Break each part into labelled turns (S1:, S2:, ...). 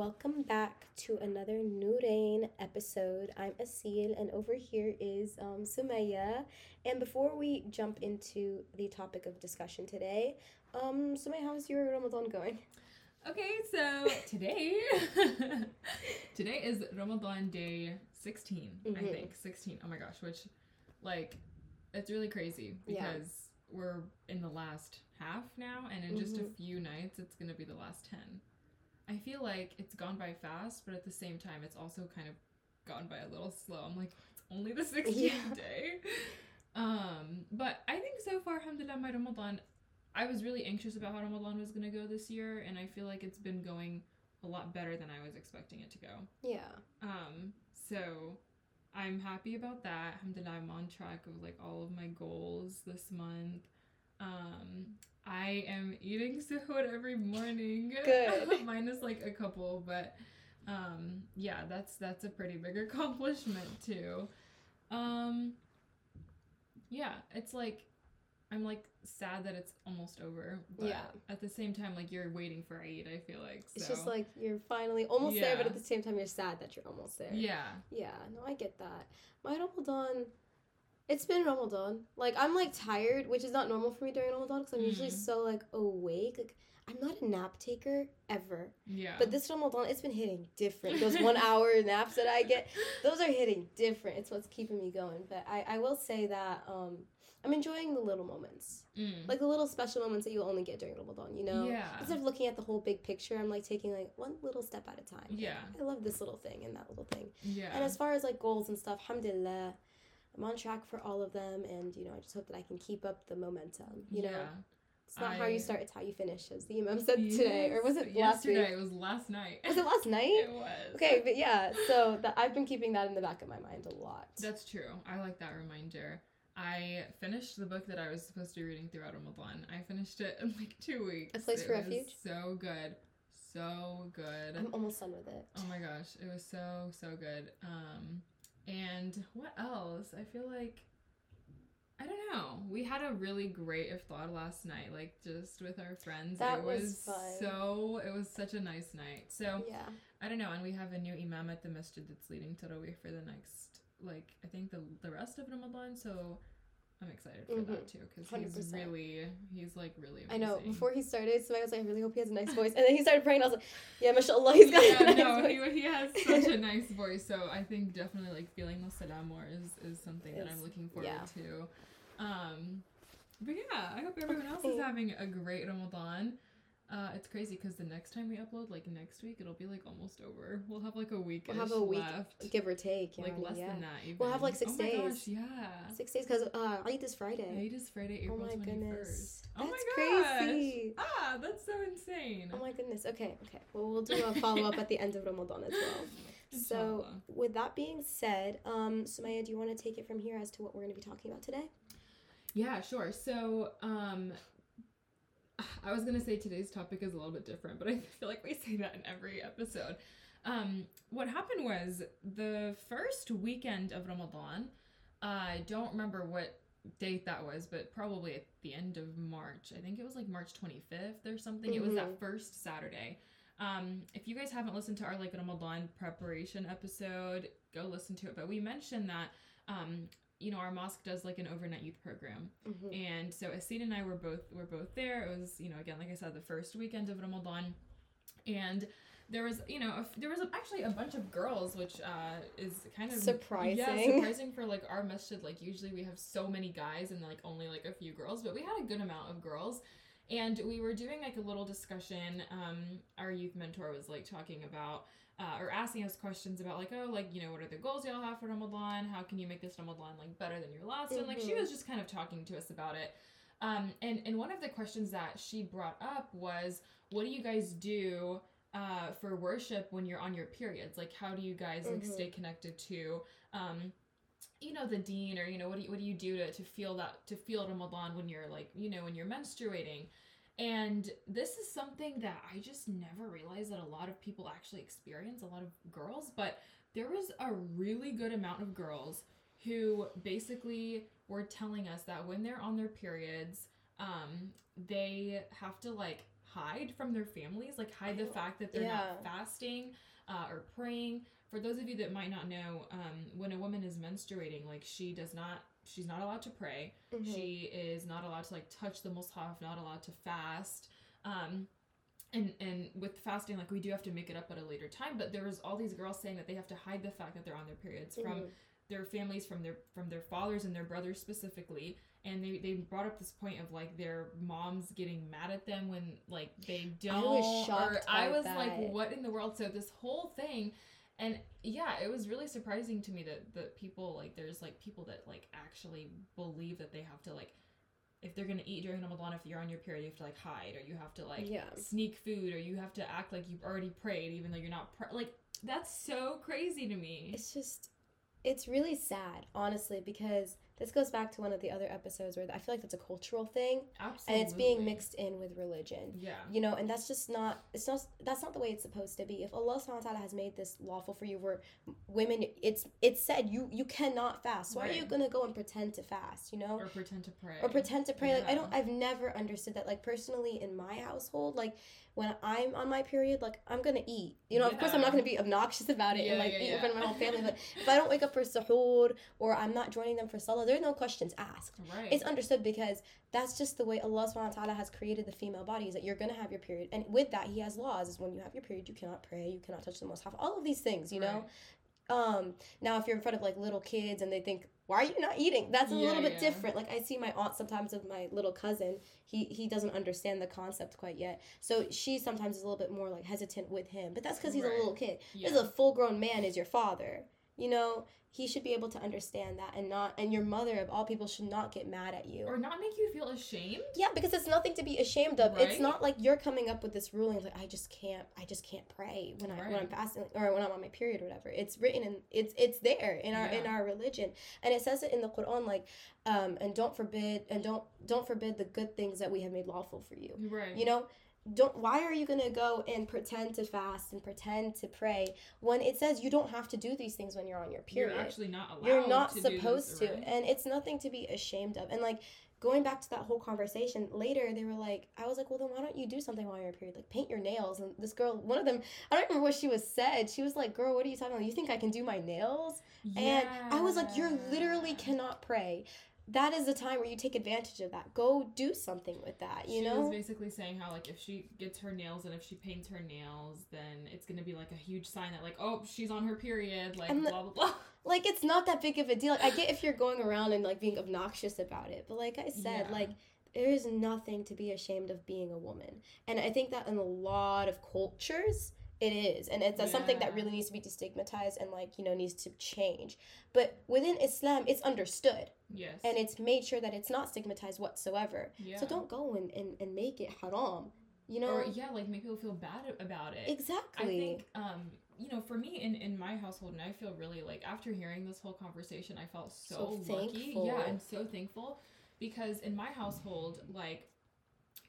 S1: welcome back to another Noorayn episode. I'm Aseel, and over here is um, Sumayyah. And before we jump into the topic of discussion today, um, Sumayyah, how's your Ramadan going?
S2: Okay, so today, today is Ramadan day 16, I
S1: Mhm.
S2: think. 16. Oh my gosh, which, like, it's really crazy
S1: Yeah.
S2: because we're in the last half now, and in just a
S1: Mhm.
S2: few nights, it's gonna be the last 10. I feel like it's gone by fast, but at the same time, it's also kind of gone by a little slow. I'm like, it's only the 16th
S1: Yeah.
S2: day. Um, but I think so far, alhamdulillah, my Ramadan, I was really anxious about how Ramadan was gonna go this year, and I feel like it's been going a lot better than I was expecting it to go.
S1: Yeah.
S2: Um, so I'm happy about that. Alhamdulillah, I'm on track of like all of my goals this month. Um, I am eating suhoor every morning.
S1: Good.
S2: Mine is like a couple, but um, yeah, that's that's a pretty big accomplishment too. Um, yeah, it's like I'm like sad that it's almost over, but
S1: Yeah.
S2: at the same time, like you're waiting for Eid. I feel like
S1: It's just like you're finally almost there, but at the same time, you're sad that you're almost there.
S2: yeah,
S1: Yeah, no, I get that. My Ramadan, it's been Ramadan. Like I'm like tired, which is not normal for me during Ramadan because I'm usually
S2: Mm.
S1: so like awake. Like I'm not a nap taker ever,
S2: yeah.
S1: but this Ramadan, it's been hitting different. Those one hour naps that I get, those are hitting different. It's what's keeping me going. But I, I will say that um, I'm enjoying the little moments,
S2: Mm.
S1: like the little special moments that you only get during Ramadan. You know,
S2: Yeah.
S1: instead of looking at the whole big picture, I'm like taking like one little step at a time.
S2: Yeah.
S1: I love this little thing and that little thing.
S2: yeah.
S1: And as far as like goals and stuff, alhamdulillah, I'm on track for all of them. And, you know, I just hope that I can keep up the momentum. You know, it's not how you start, it's how you finish, as the Imam said today. Or was it
S2: Yes,
S1: last week?
S2: yesterday? It was last night.
S1: Was it last night?
S2: it was.
S1: Okay, but yeah, so that I've been keeping that in the back of my mind a lot.
S2: That's true. I like that reminder. I finished the book that I was supposed to be reading throughout Ramadan. I finished it in like two weeks.
S1: A Place
S2: It
S1: for
S2: was
S1: Refuge?
S2: So good. So good.
S1: I'm almost done with it.
S2: Oh my gosh, it was so so good. Um, and what else? I feel like I don't know. We had a really great iftar last night, like just with our friends.
S1: That
S2: it
S1: was
S2: was,
S1: fun.
S2: so. It was such a nice night. So
S1: Yeah.
S2: I don't know, and we have a new imam at the masjid that's leading Tarawih for the next, like I think the the rest of Ramadan. So I'm excited for
S1: Mhm.
S2: that too because he's really he's like really.
S1: I know.
S2: amazing.
S1: Before he started, so I was like, I really hope he has a nice voice. And then he started praying, and I was like, yeah, mashallah, he's got
S2: yeah,
S1: a nice
S2: no,
S1: voice.
S2: he, he has such a nice voice. So I think definitely like feeling the salam more is, is something that I'm looking forward
S1: yeah.
S2: to. Um, but yeah, I hope everyone else is having a great Ramadan. Uh, it's crazy because the next time we upload, like next week, it'll be like almost over. We'll have like a week.
S1: We'll have a week,
S2: left.
S1: give or take.
S2: like less
S1: yeah.
S2: than that. Even.
S1: We'll have, like, six
S2: oh my
S1: days.
S2: Gosh, yeah.
S1: Six days because uh, Eid is Friday.
S2: Eid is Friday, April oh
S1: my
S2: twenty
S1: goodness.
S2: first.
S1: That's
S2: Oh my gosh.
S1: crazy.
S2: Ah, that's so insane.
S1: Oh my goodness. Okay, okay. Well, we'll do a follow up at the end of Ramadan as well. So, with that being said, um, Sumayyah, do you want to take it from here as to what we're going to be talking about today?
S2: Yeah, sure. So, um, I was gonna say today's topic is a little bit different, but I feel like we say that in every episode. Um, what happened was the first weekend of Ramadan. I don't remember what date that was, but probably at the end of March. I think it was like March 25th or something. It was that
S1: Mhm.
S2: first Saturday. Um, if you guys haven't listened to our like Ramadan preparation episode, go listen to it. But we mentioned that um, you know, our mosque does like an overnight youth program.
S1: Mm-hmm.
S2: And so Aseel and I were both were both there. It was, you know, again, like I said, the first weekend of Ramadan. And there was, you know, a there was a, actually a bunch of girls, which uh, is kind of surprising Yeah,
S1: Surprising.
S2: surprising for like our masjid. Like usually we have so many guys and like only like a few girls, but we had a good amount of girls. And we were doing like a little discussion. Um, our youth mentor was like talking about uh, or asking us questions about like, oh, like you know, what are the goals y'all have for Ramadan? How can you make this Ramadan like better than your last one? Like she
S1: Mhm.
S2: was just kind of talking to us about it. Um, and and one of the questions that she brought up was, what do you guys do uh, for worship when you're on your periods? Like, how do you guys like
S1: Mhm.
S2: stay connected to, um, you know, the deen or you know, what do you, what do you do to, to feel that to feel Ramadan when you're like, you know, when you're menstruating? And this is something that I just never realized that a lot of people actually experience, a lot of girls, but there was a really good amount of girls who basically were telling us that when they're on their periods, um, they have to like hide from their families, like hide the fact that they're
S1: Yeah.
S2: not fasting uh, or praying. For those of you that might not know, um, when a woman is menstruating, like she does not, she's not allowed to pray.
S1: Mhm.
S2: She is not allowed to like touch the mushaf, not allowed to fast. Um, and and with fasting, like we do have to make it up at a later time. But there was all these girls saying that they have to hide the fact that they're on their periods from
S1: Mhm.
S2: their families, from their from their fathers and their brothers specifically. And they, they brought up this point of like their moms getting mad at them when like they don't.
S1: I was
S2: or
S1: shocked
S2: I
S1: by
S2: was like, what in the world? So this whole thing, and yeah, it was really surprising to me that that people like there's like people that like actually believe that they have to like if they're gonna eat during Ramadan, if you're on your period, you have to like hide, or you have to like
S1: Yeah.
S2: sneak food, or you have to act like you've already prayed, even though you're not. Pr- like that's so crazy to me.
S1: It's just, it's really sad, honestly, because this goes back to one of the other episodes where I feel like that's a cultural thing,
S2: Absolutely,
S1: and it's being mixed in with religion.
S2: Yeah,
S1: You know, and that's just not. It's not. That's not the way it's supposed to be. If Allah Subhanahu wa Taala has made this lawful for you, where women, it's it's said you you cannot fast. So Why are you gonna go and pretend to fast? You know,
S2: or pretend to pray,
S1: or pretend to pray. Like I don't. I've never understood that. Like personally, in my household, like when I'm on my period, like I'm gonna eat. You know, of course I'm not gonna be obnoxious about it and like
S2: yeah,
S1: eat in front of my whole family. But if I don't wake up for suhoor or I'm not joining them for salah, there's no questions asked.
S2: Right.
S1: It's understood because that's just the way Allah subhanahu wa ta'ala has created the female body is that you're gonna have your period. And with that he has laws is when you have your period you cannot pray, you cannot touch the most all of these things, you know? Um now if you're in front of like little kids and they think, Why are you not eating? That's a
S2: Yeah,
S1: little bit
S2: yeah.
S1: different. Like I see my aunt sometimes with my little cousin, he he doesn't understand the concept quite yet. So she sometimes is a little bit more like hesitant with him. But that's because he's
S2: Right.
S1: a little kid.
S2: Yeah.
S1: A full grown man is your father. You know, he should be able to understand that and not and your mother of all people should not get mad at you.
S2: or not make you feel ashamed.
S1: Yeah, because it's nothing to be ashamed of. It's not like you're coming up with this ruling like I just can't I just can't pray when I when I'm fasting or when I'm on my period or whatever. It's written and it's it's there in our in our religion. And it says it in the Quran like um and don't forbid and don't don't forbid the good things that we have made lawful for you.
S2: Right.
S1: You know, don't why are you going to go and pretend to fast and pretend to pray when it says you don't have to do these things when you're on your period?
S2: You're actually not allowed.
S1: you're not
S2: to do this,
S1: supposed to and it's nothing to be ashamed of. And like going back to that whole conversation later they were like i was like well then why don't you do something while you're on your period? Like paint your nails. And this girl one of them i don't remember what she was said. She was like girl what are you talking about? You think i can do my nails? And i was like you literally cannot pray that is the time where you take advantage of that go do something with that you
S2: she
S1: know She
S2: was basically saying how like if she gets her nails and if she paints her nails, then it's gonna be like a huge sign that like oh she's on her period, like
S1: And
S2: blah blah blah.
S1: like it's not that big of a deal like, i get if you're going around and like being obnoxious about it but like i said
S2: Yeah.
S1: like there is nothing to be ashamed of being a woman and i think that in a lot of cultures it is and it's that's something that really needs to be destigmatized and like you know needs to change but within islam it's understood
S2: Yes.
S1: and it's made sure that it's not stigmatized whatsoever
S2: yeah.
S1: so don't go and, and, and make it haram you know
S2: or yeah, like make people feel bad about it.
S1: exactly
S2: I think um you know for me in in my household and I feel really like after hearing this whole conversation I felt so,
S1: So
S2: lucky. Yeah, and so thankful because in my household like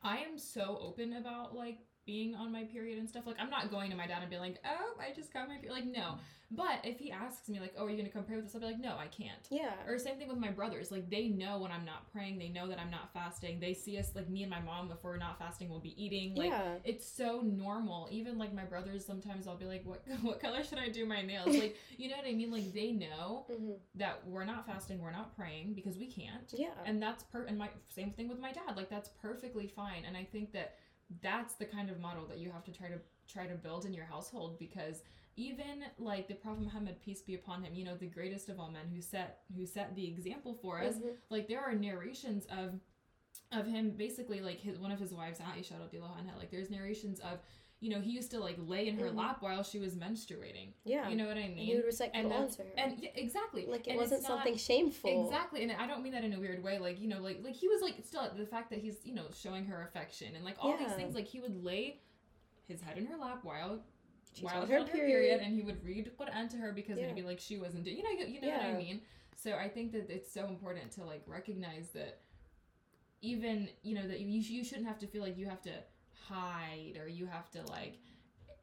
S2: I am so open about like being on my period and stuff. Like I'm not going to my dad and be like, "Oh, I just got my period." Like no. But if he asks me like, "Oh, are you going to come pray with us?" I'll be like, "No, I can't."
S1: yeah
S2: Or same thing with my brothers. Like they know when I'm not praying. They know that I'm not fasting. They see us like me and my mom. If we're not fasting, we'll be eating. Like
S1: yeah
S2: it's so normal. Even like my brothers, sometimes I'll be like, "What what color should I do my nails?" Like you know what I mean? Like they know
S1: hmm
S2: that we're not fasting, we're not praying because we can't,
S1: yeah
S2: and that's per. And my same thing with my dad. Like that's perfectly fine. And I think that that's the kind of model that you have to try to try to build in your household because even like the prophet muhammad peace be upon him you know the greatest of all men who set who set the example for us
S1: Mhm.
S2: like there are narrations of of him basically like his one of his wives Aisha anha like there's narrations of you know he used to like lay in her
S1: Mhm.
S2: lap while she was menstruating
S1: yeah
S2: you know what I
S1: and you
S2: mean
S1: would recite
S2: and
S1: Quran to her
S2: and yeah, exactly
S1: like it
S2: And
S1: wasn't
S2: not-
S1: something shameful
S2: Exactly, and I don't mean that in a weird way. Like you know, like like he was like still the fact that he's you know showing her affection and like all these things. Like he would lay his head in her lap while
S1: She's
S2: while
S1: her
S2: her
S1: period.
S2: period, and he would read Quran to her because
S1: Yeah.
S2: maybe like she wasn't doing. You know, you, you know what I mean. So I think that it's so important to like recognize that even you know that you you shouldn't have to feel like you have to hide or you have to like.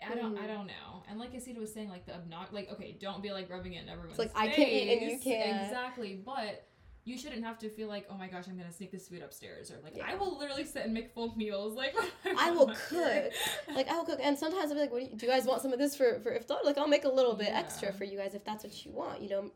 S2: I don't. I
S1: Mhm.
S2: don't know. And like Asita was saying, like the obnox, like okay, don't be like rubbing it in everyone's
S1: like, I can't eat and you can't.
S2: Exactly, but you shouldn't have to feel like, oh my gosh, I'm gonna sneak this food upstairs, or like
S1: Yeah.
S2: I will literally sit and make full meals. Like
S1: I will cook. Like I will cook, and sometimes I'll be like, "What do you, do you guys want some of this for for iftar?" Like I'll make a little bit
S2: Yeah.
S1: extra for you guys if that's what you want. You know,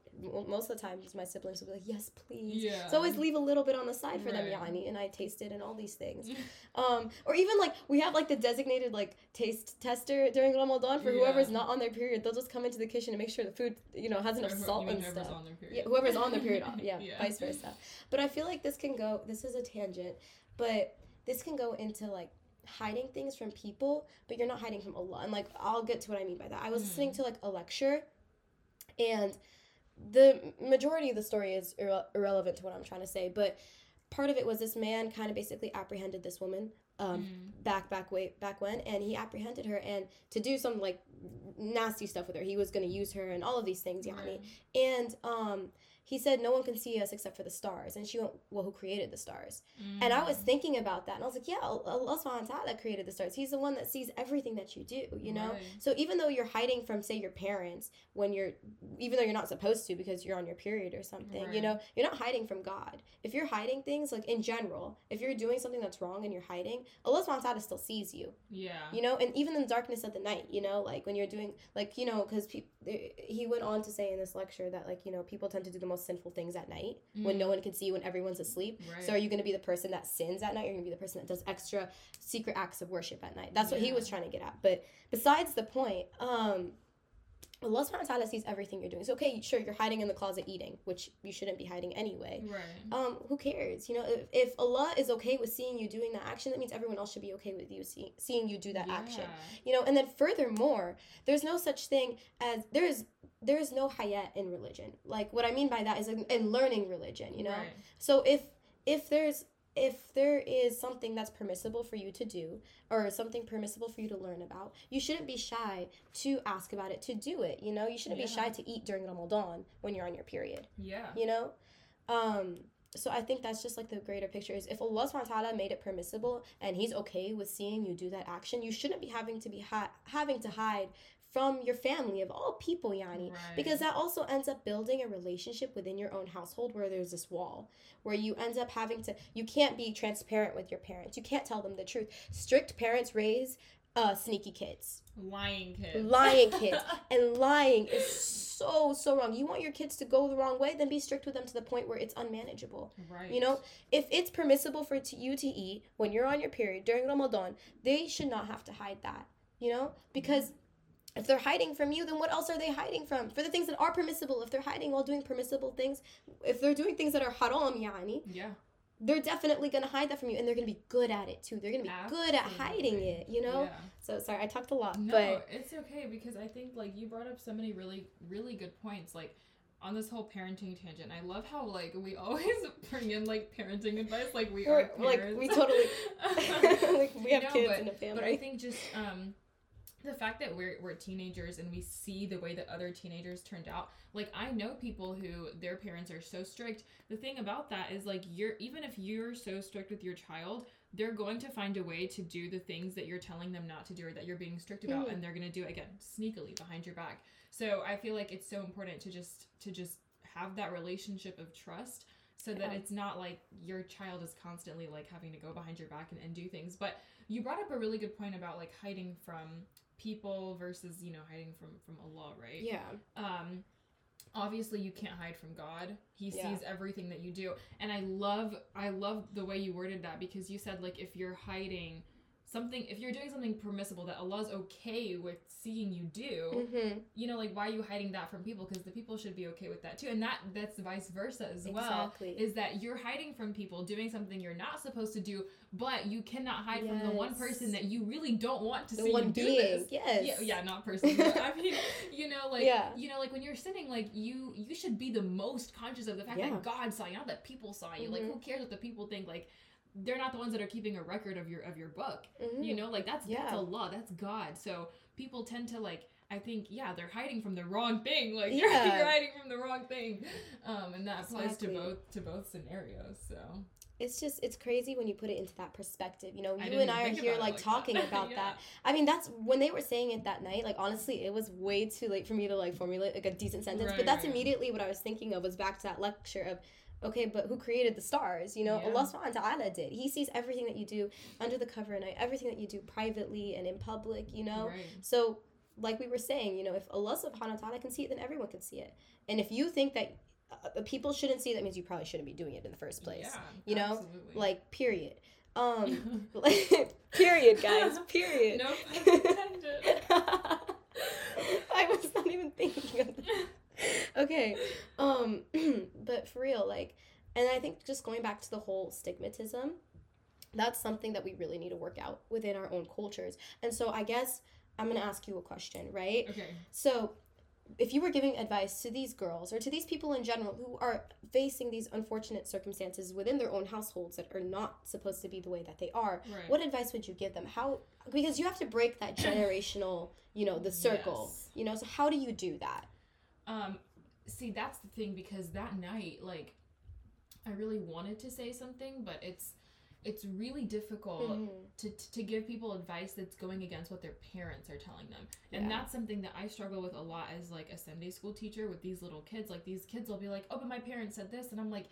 S1: most of the time, my siblings will be like, "Yes, please."
S2: yeah.
S1: So always leave a little bit on the side for them,
S2: Right.
S1: yani, and I taste it and all these things. Um, or even like we have like the designated like taste tester during Ramadan for whoever's
S2: Yeah.
S1: not on their period. They'll just come into the kitchen and make sure the food, you know, has enough
S2: Or
S1: salt and
S2: whoever's
S1: stuff.
S2: on their period.
S1: Yeah, whoever's on their period, yeah, vice versa. But I feel like this can go. This is a tangent, but this can go into like hiding things from people, but you're not hiding from Allah. And like I'll get to what I mean by that. I was
S2: Mm.
S1: listening to like a lecture, and the majority of the story is irre- irrelevant to what I'm trying to say, but part of it was this man kind of basically apprehended this woman um,
S2: Mm.
S1: back back way back when and he apprehended her and to do some like nasty stuff with her he was going to use her and all of these things yani.
S2: Right.
S1: and um he said no one can see us except for the stars. And she went well who created the stars? And i was
S2: Mm.
S1: thinking about that and i was like yeah allah subhanahu wa ta'ala created the stars. He's the one that sees everything that you do you know?
S2: Right.
S1: so even though you're hiding from say your parents when you're even though you're not supposed to because you're on your period or something you know you're not hiding from god. If you're hiding things like in general if you're doing something that's wrong and you're hiding allah subhanahu wa ta'ala still sees you.
S2: Yeah.
S1: you know and even in the darkness of the night you know like when you're doing like you know because pe- he went on to say in this lecture that like you know people tend to do the most sinful things at night when no
S2: Mm.
S1: one can see you when everyone's asleep
S2: Right.
S1: so are you going to be the person that sins at night you're going to be the person that does extra secret acts of worship at night that's what he was trying to get at but besides the point um Allah subhanahu wa ta'ala sees everything you're doing. So okay, sure, you're hiding in the closet eating, which you shouldn't be hiding anyway.
S2: Right.
S1: Um, who cares? You know, if, if Allah is okay with seeing you doing that action, that means everyone else should be okay with you see, seeing you do that action you know and then furthermore there's no such thing as there's there's no hayat in religion like what i mean by that is in, in learning religion you know
S2: Right.
S1: so if if there's if there is something that's permissible for you to do or something permissible for you to learn about you shouldn't be shy to ask about it to do it you know? You shouldn't be shy to eat during ramadan when you're on your period
S2: Yeah.
S1: you know? Um so i think that's just like the greater picture is if allah subhanahu wa ta'ala made it permissible and he's okay with seeing you do that action you shouldn't be having to be hi- having to hide from your family of all people yani
S2: Right.
S1: because that also ends up building a relationship within your own household where there's this wall where you end up having to you can't be transparent with your parents. You can't tell them the truth. Strict parents raise uh sneaky kids.
S2: Lying kids.
S1: lying kids. And lying is so so wrong. You want your kids to go the wrong way then be strict with them to the point where it's unmanageable.
S2: Right.
S1: you know if it's permissible for you to eat when you're on your period during ramadan they should not have to hide that you know? Because if they're hiding from you then what else are they hiding from for the things that are permissible if they're hiding while doing permissible things if they're doing things that are haram yani
S2: Yeah.
S1: they're definitely gonna hide that from you and they're gonna be good at it too they're gonna be good at hiding it you know
S2: Yeah.
S1: so sorry i talked a lot
S2: No,
S1: but
S2: it's okay because I think like you brought up so many really really good points like on this whole parenting tangent. I love how like we always bring in like parenting advice like we
S1: We're-
S2: are
S1: like,
S2: parents.
S1: we totally- like we have
S2: No,
S1: kids
S2: but-
S1: in the family.
S2: But I think just um the fact that we're we're teenagers and we see the way that other teenagers turned out. Like I know people who their parents are so strict. The thing about that is like you're even if you're so strict with your child, they're going to find a way to do the things that you're telling them not to do or that you're being strict about
S1: Mhm.
S2: and they're going to do it again sneakily behind your back. So I feel like it's so important to just to just have that relationship of trust so that
S1: Yeah.
S2: it's not like your child is constantly like having to go behind your back and, and do things. But you brought up a really good point about like hiding from people versus, you know, hiding from from Allah, right?
S1: yeah
S2: um obviously you can't hide from god he
S1: Yeah.
S2: sees everything that you do and i love i love the way you worded that because you said like if you're hiding something if you're doing something permissible that allah's okay with seeing you do
S1: mm-hmm.
S2: you know like why are you hiding that from people because the people should be okay with that too and that that's vice versa as well is that you're hiding from people doing something you're not supposed to do but you cannot hide from the one person that you really don't want to
S1: the
S2: see
S1: one
S2: you do
S1: being
S2: this
S1: yes
S2: yeah, yeah, not person. I mean, you know, like
S1: Yeah.
S2: you know, like when you're sinning, like you you should be the most conscious of the fact
S1: Yeah.
S2: that God saw you, not that people saw you. Like
S1: Mhm.
S2: who cares what the people think? Like they're not the ones that are keeping a record of your of your book.
S1: Mhm.
S2: You know, like that's that's
S1: Yeah.
S2: Allah, that's God. So people tend to like I think yeah, they're hiding from the wrong thing. Like
S1: Yeah.
S2: you're, you're hiding from the wrong thing. Um and that applies
S1: Exactly.
S2: to both to both scenarios. So
S1: it's just it's crazy when you put it into that perspective you know you
S2: didn't
S1: and i are here like,
S2: like
S1: talking
S2: that.
S1: about
S2: Yeah.
S1: that i mean that's when they were saying it that night like honestly it was way too late for me to like formulate like a decent sentence
S2: Right,
S1: but that's
S2: right.
S1: immediately what i was thinking of was back to that lecture of Okay, but who created the stars? You know,
S2: Yeah.
S1: Allah subhanahu wa ta'ala did. He sees everything that you do under the cover of night, everything that you do privately and in public, you know?
S2: Right.
S1: So, like we were saying, you know, if Allah subhanahu wa ta'ala can see it, then everyone can see it. And if you think that uh, people shouldn't see it, that means you probably shouldn't be doing it in the first place.
S2: Yeah,
S1: you know,
S2: absolutely.
S1: Like, period. Um, period, guys. Period.
S2: no.
S1: I was not even thinking of that. Okay. Um but for real like and I think just going back to the whole stigmatism that's something that we really need to work out within our own cultures. And so I guess I'm going to ask you a question, right?
S2: Okay.
S1: So if you were giving advice to these girls or to these people in general who are facing these unfortunate circumstances within their own households that are not supposed to be the way that they are,
S2: Right.
S1: what advice would you give them how because you have to break that generational you know the circle
S2: Yes.
S1: you know so how do you do that
S2: Um, see, that's the thing because that night, like, I really wanted to say something, but it's it's really difficult
S1: Mhm.
S2: to, to give people advice that's going against what their parents are telling them and
S1: Yeah.
S2: that's something that i struggle with a lot as like a sunday school teacher with these little kids like these kids will be like oh but my parents said this and i'm like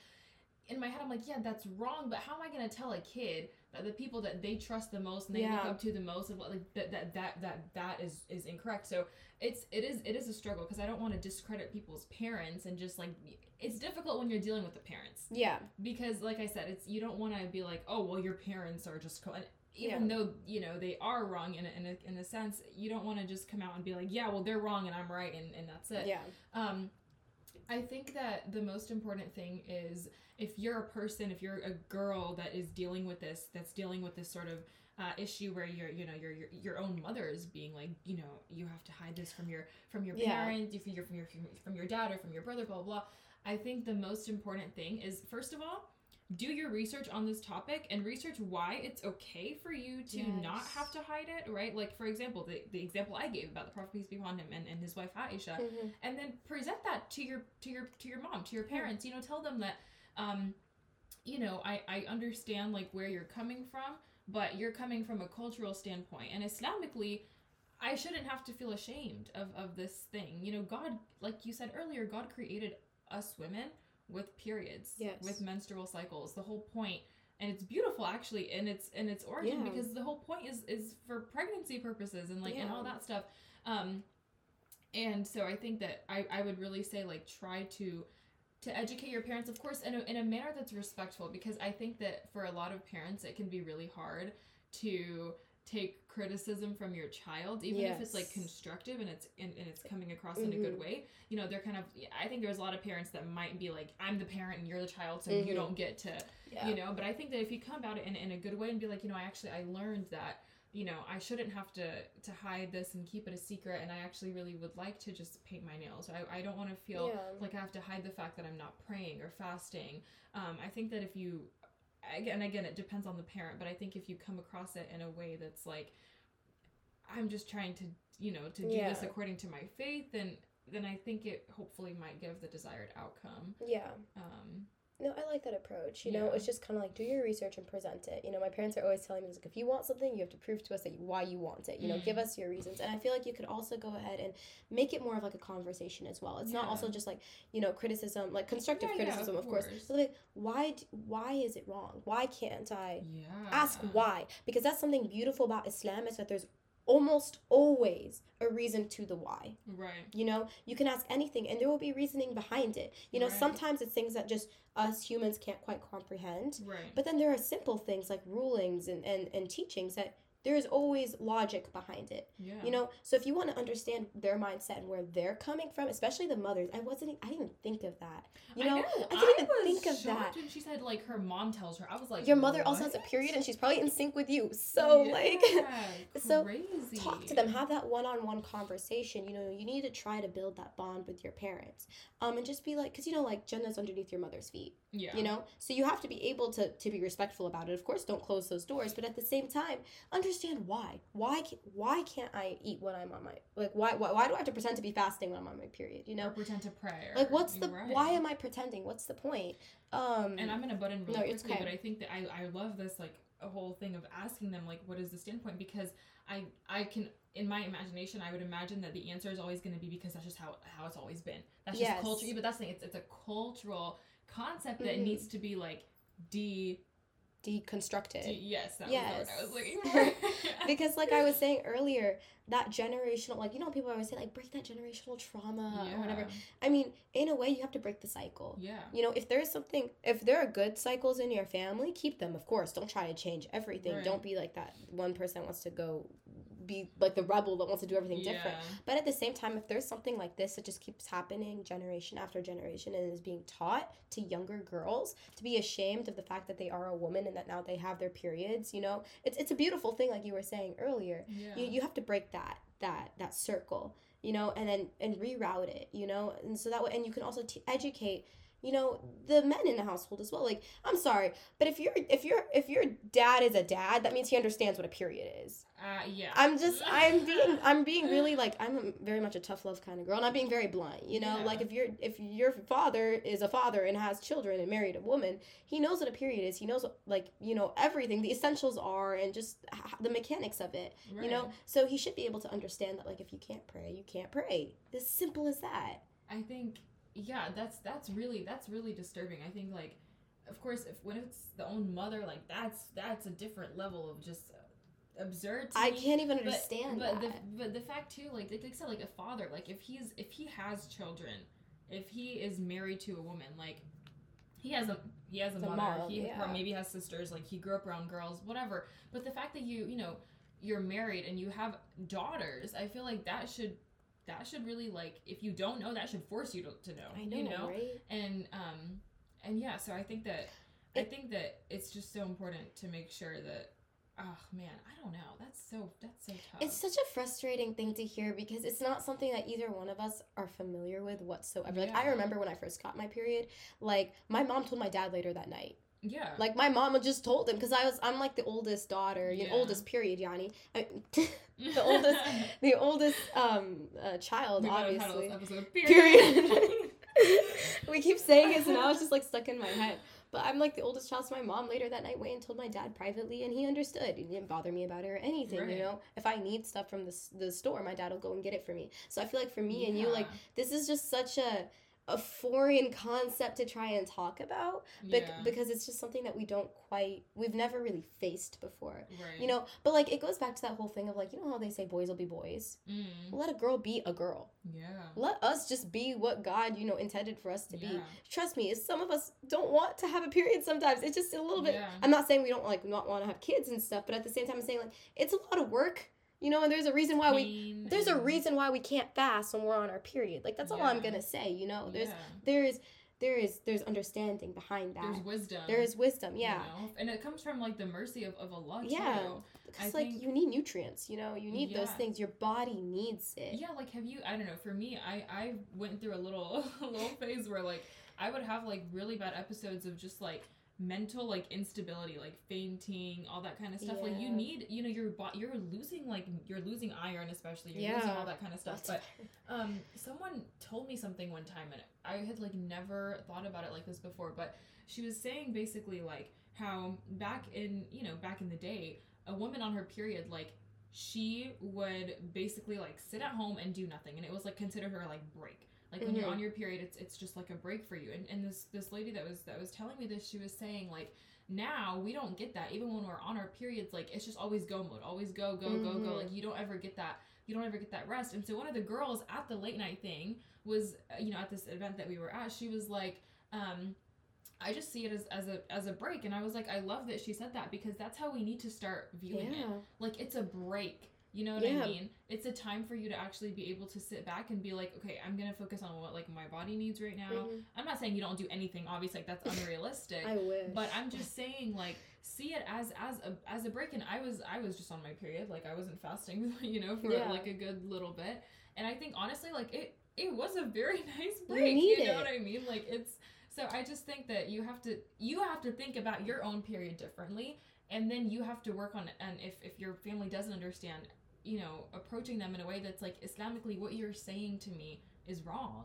S2: in my head i'm like yeah that's wrong but how am i going to tell a kid the people that they trust the most and they look up to the most and what like that that that that, that is is incorrect. So it's it is it is a struggle because i don't want to discredit people's parents and just like it's difficult when you're dealing with the parents.
S1: Yeah.
S2: Because like i said it's you don't want to be like oh well your parents are just co-. and even though you know they are wrong in a, in a, in a sense you don't want to just come out and be like yeah well they're wrong and i'm right and, and that's it.
S1: Yeah.
S2: Um i think that the most important thing is if you're a person if you're a girl that is dealing with this that's dealing with this sort of uh, issue where your you know your, your your own mother is being like you know you have to hide this from your from your
S1: Yeah.
S2: parents if you're from your from your dad or from your brother blah blah blah i think the most important thing is first of all do your research on this topic and research why it's okay for you to not have to hide it right? Like for example the, the example i gave about the prophet peace be upon him and, and his wife aisha
S1: Mhm.
S2: and then present that to your to your to your mom to your parents you know tell them that um you know i i understand like where you're coming from but you're coming from a cultural standpoint and islamically i shouldn't have to feel ashamed of of this thing you know god like you said earlier god created us women with periods
S1: Yes.
S2: with menstrual cycles the whole point and it's beautiful actually in its in its origin
S1: Yeah.
S2: because the whole point is is for pregnancy purposes and like and all that stuff um and so i think that i i would really say like try to to educate your parents of course in a, in a manner that's respectful because i think that for a lot of parents it can be really hard to take criticism from your child even if it's like constructive and it's and, and it's coming across in a good
S1: Mhm.
S2: way you know they're kind of i think there's a lot of parents that might be like i'm the parent and you're the child so you
S1: Mhm.
S2: don't get to
S1: yeah
S2: you know but i think that if you come about it in, in a good way and be like you know i actually i learned that you know i shouldn't have to to hide this and keep it a secret and i actually really would like to just paint my nails i, I don't want to feel
S1: Yeah.
S2: like i have to hide the fact that i'm not praying or fasting um, i think that if you again again it depends on the parent but i think if you come across it in a way that's like i'm just trying to you know to do
S1: Yeah.
S2: this according to my faith then then i think it hopefully might give the desired outcome
S1: yeah
S2: um,
S1: no i like that approach you know?
S2: Yeah.
S1: it's just kind of like do your research and present it. You know my parents are always telling me like if you want something you have to prove to us that you, why you want it. You know
S2: Mm.
S1: give us your reasons. And i feel like you could also go ahead and make it more of like a conversation as well. It's not also just like you know criticism like constructive
S2: Yeah, yeah,
S1: criticism
S2: of
S1: of, course. But, like why why is it wrong? Why can't i
S2: yeah.
S1: ask why? Because that's something beautiful about islam is that there's almost always a reason to the why.
S2: Right.
S1: You know you can ask anything and there will be reasoning behind it. You know
S2: Right.
S1: sometimes it's things that just us humans can't quite comprehend.
S2: Right.
S1: But then there are simple things like rulings and, and, and teachings that there is always logic behind it.
S2: Yeah.
S1: You know so if you want to understand their mindset and where they're coming from especially the mothers i wasn't, I didn't even think of that. You know,
S2: I,
S1: I didn't even
S2: was
S1: think of that.
S2: when she said like her mom tells her. I was like,
S1: your mother also has a period and she's probably in sync with you. So like
S2: Yeah,
S1: so
S2: crazy.
S1: talk to them have that one-on-one conversation. You know you need to try to build that bond with your parents. Um and just be like because you know like jannah's underneath your mother's feet
S2: yeah,
S1: you know? So you have to be able to to be respectful about it. Of course don't close those doors but at the same time understand why why ca- why can't i eat when i'm on my like why why, why do i have to pretend to be fasting when i'm on my period you
S2: or
S1: know
S2: pretend to pray. or-
S1: like what's the
S2: you're
S1: why am i pretending what's the point um
S2: And I'm gonna butt in really
S1: No,
S2: quickly,
S1: okay.
S2: but I think that I I love this like a whole thing of asking them like what is the standpoint because I I can in my imagination I would imagine that the answer is always going to be because that's just how how it's always been. That's just
S1: Yes.
S2: culture. But that's the thing. It's it's a cultural concept that
S1: Mhm.
S2: needs to be like de,
S1: Deconstructed.
S2: de yes that
S1: Yes.
S2: was I was looking for.
S1: because like I was saying earlier, that generational like you know people always say like break that generational trauma or whatever. I mean, in a way you have to break the cycle.
S2: Yeah.
S1: You know, if there's something if there are good cycles in your family, keep them, of course. Don't try to change everything.
S2: Right.
S1: Don't be like that one person wants to go be like the rebel that wants to do everything different. But at the same time, if there's something like this that just keeps happening generation after generation and is being taught to younger girls to be ashamed of the fact that they are a woman and that now they have their periods, you know, it's it's a beautiful thing, like you were saying earlier.
S2: Yeah.
S1: You you have to break that that that circle, you know, and then and reroute it, you know, and so that way, and you can also t- educate. You know the men in the household as well. Like I'm sorry, but if your if your if your dad is a dad, that means he understands what a period is.
S2: uh, yeah.
S1: I'm just I'm being I'm being really like I'm very much a tough love kind of girl and I'm being very blunt, you know?
S2: Yeah.
S1: Like if your if your father is a father and has children and married a woman, he knows what a period is. He knows what, like, you know, everything, the essentials are and just the mechanics of it, you know? So he should be able to understand that like if you can't pray, you can't pray. As simple as that.
S2: I think yeah, that's that's really that's really disturbing. I think like of course if when it's the own mother like that's that's a different level of just absurd
S1: I
S2: me.
S1: can't even
S2: But-
S1: understand
S2: but the but the fact too like like I said like a father like if he's if he has children if he is married to a woman like he has a he has a
S1: The
S2: mother
S1: mom,
S2: he
S1: yeah.
S2: maybe has sisters like he grew up around girls whatever but the fact that you you know you're married and you have daughters i feel like that should that should really like if you don't know that should force you to, to know
S1: I know,
S2: you know
S1: right?
S2: and um and yeah so i think that i think that it's just so important to make sure that oh man i don't know that's so that's so tough
S1: It's such a frustrating thing to hear because it's not something that either one of us are familiar with whatsoever. Like I remember when I first got my period, like my mom told my dad later that night.
S2: Yeah
S1: Like my mom just told him because I was I'm like the oldest daughter, you know,
S2: Yeah.
S1: oldest period, Yanni. I, the oldest the oldest um uh, child,
S2: We
S1: obviously.
S2: episode,
S1: Period. we keep saying it, so now it's just like stuck in my head. But I'm like the oldest child, so my mom later that night went and told my dad privately, and he understood. He didn't bother me about it or anything,
S2: Right.
S1: you know. If I need stuff from the the store, my dad will go and get it for me. So I feel like for me and you, like this is just such a a foreign concept to try and talk about, bec-
S2: yeah,
S1: because it's just something that we don't quite, we've never really faced before.
S2: right.
S1: You know, but like it goes back to that whole thing of like, you know how they say boys will be boys.
S2: mm,
S1: Let a girl be a girl
S2: yeah,
S1: let us just be what God, you know, intended for us to be. Trust me, some of us don't want to have a period sometimes. It's just a little bit
S2: Yeah.
S1: I'm not saying we don't like not want to have kids and stuff, but at the same time I'm saying like it's a lot of work, you know, and there's a reason why we there's a reason why we can't fast when we're on our period. Like that's all I'm going to say, you know. There's
S2: yeah.
S1: there is there is there's understanding behind that.
S2: there's wisdom
S1: there is wisdom,
S2: you
S1: yeah.
S2: know? and it comes from like the mercy of, of Allah
S1: Yeah.
S2: too.
S1: Because
S2: I
S1: like
S2: think-
S1: you need nutrients, you know, you need those things. Your body needs it.
S2: Yeah, like have you? I don't know. For me, I I went through a little a little phase where like I would have like really bad episodes of just like mental like instability, like fainting, all that kind of stuff. Like you need, you know, your body, you're losing like you're losing iron, especially. You're losing
S1: Yeah.
S2: all that kind of stuff. But um, someone told me something one time, and I had like never thought about it like this before. But she was saying basically like how back in you know back in the day, a woman on her period like she would basically like sit at home and do nothing, and it was like considered her like break. Like when you're on your period, it's it's just like a break for you. And and this this lady that was that was telling me this, she was saying like now we don't get that. Even when we're on our periods like it's just always go mode always go go go go.
S1: Mhm.
S2: like you don't ever get that you don't ever get that rest. And so one of the girls at the late night thing was uh, you know at this event that we were at she was like um I just see it as, as a as a break. And I was like I love that she said that because that's how we need to start viewing it. Like it's a break you know what
S1: Yeah.
S2: I mean it's a time for you to actually be able to sit back and be like okay I'm gonna focus on what like my body needs right now
S1: Mhm.
S2: I'm not saying you don't do anything obviously like that's unrealistic
S1: I wish.
S2: but I'm just saying like see it as as a as a break and I was I was just on my period like I wasn't fasting you know for
S1: Yeah.
S2: like a good little bit and I think honestly like it it was a very nice
S1: You
S2: break you,
S1: need
S2: know
S1: it.
S2: what I mean like it's so I just think that you have to you have to think about your own period differently and then you have to work on it and if if your family doesn't understand you know approaching them in a way that's like Islamically what you're saying to me is wrong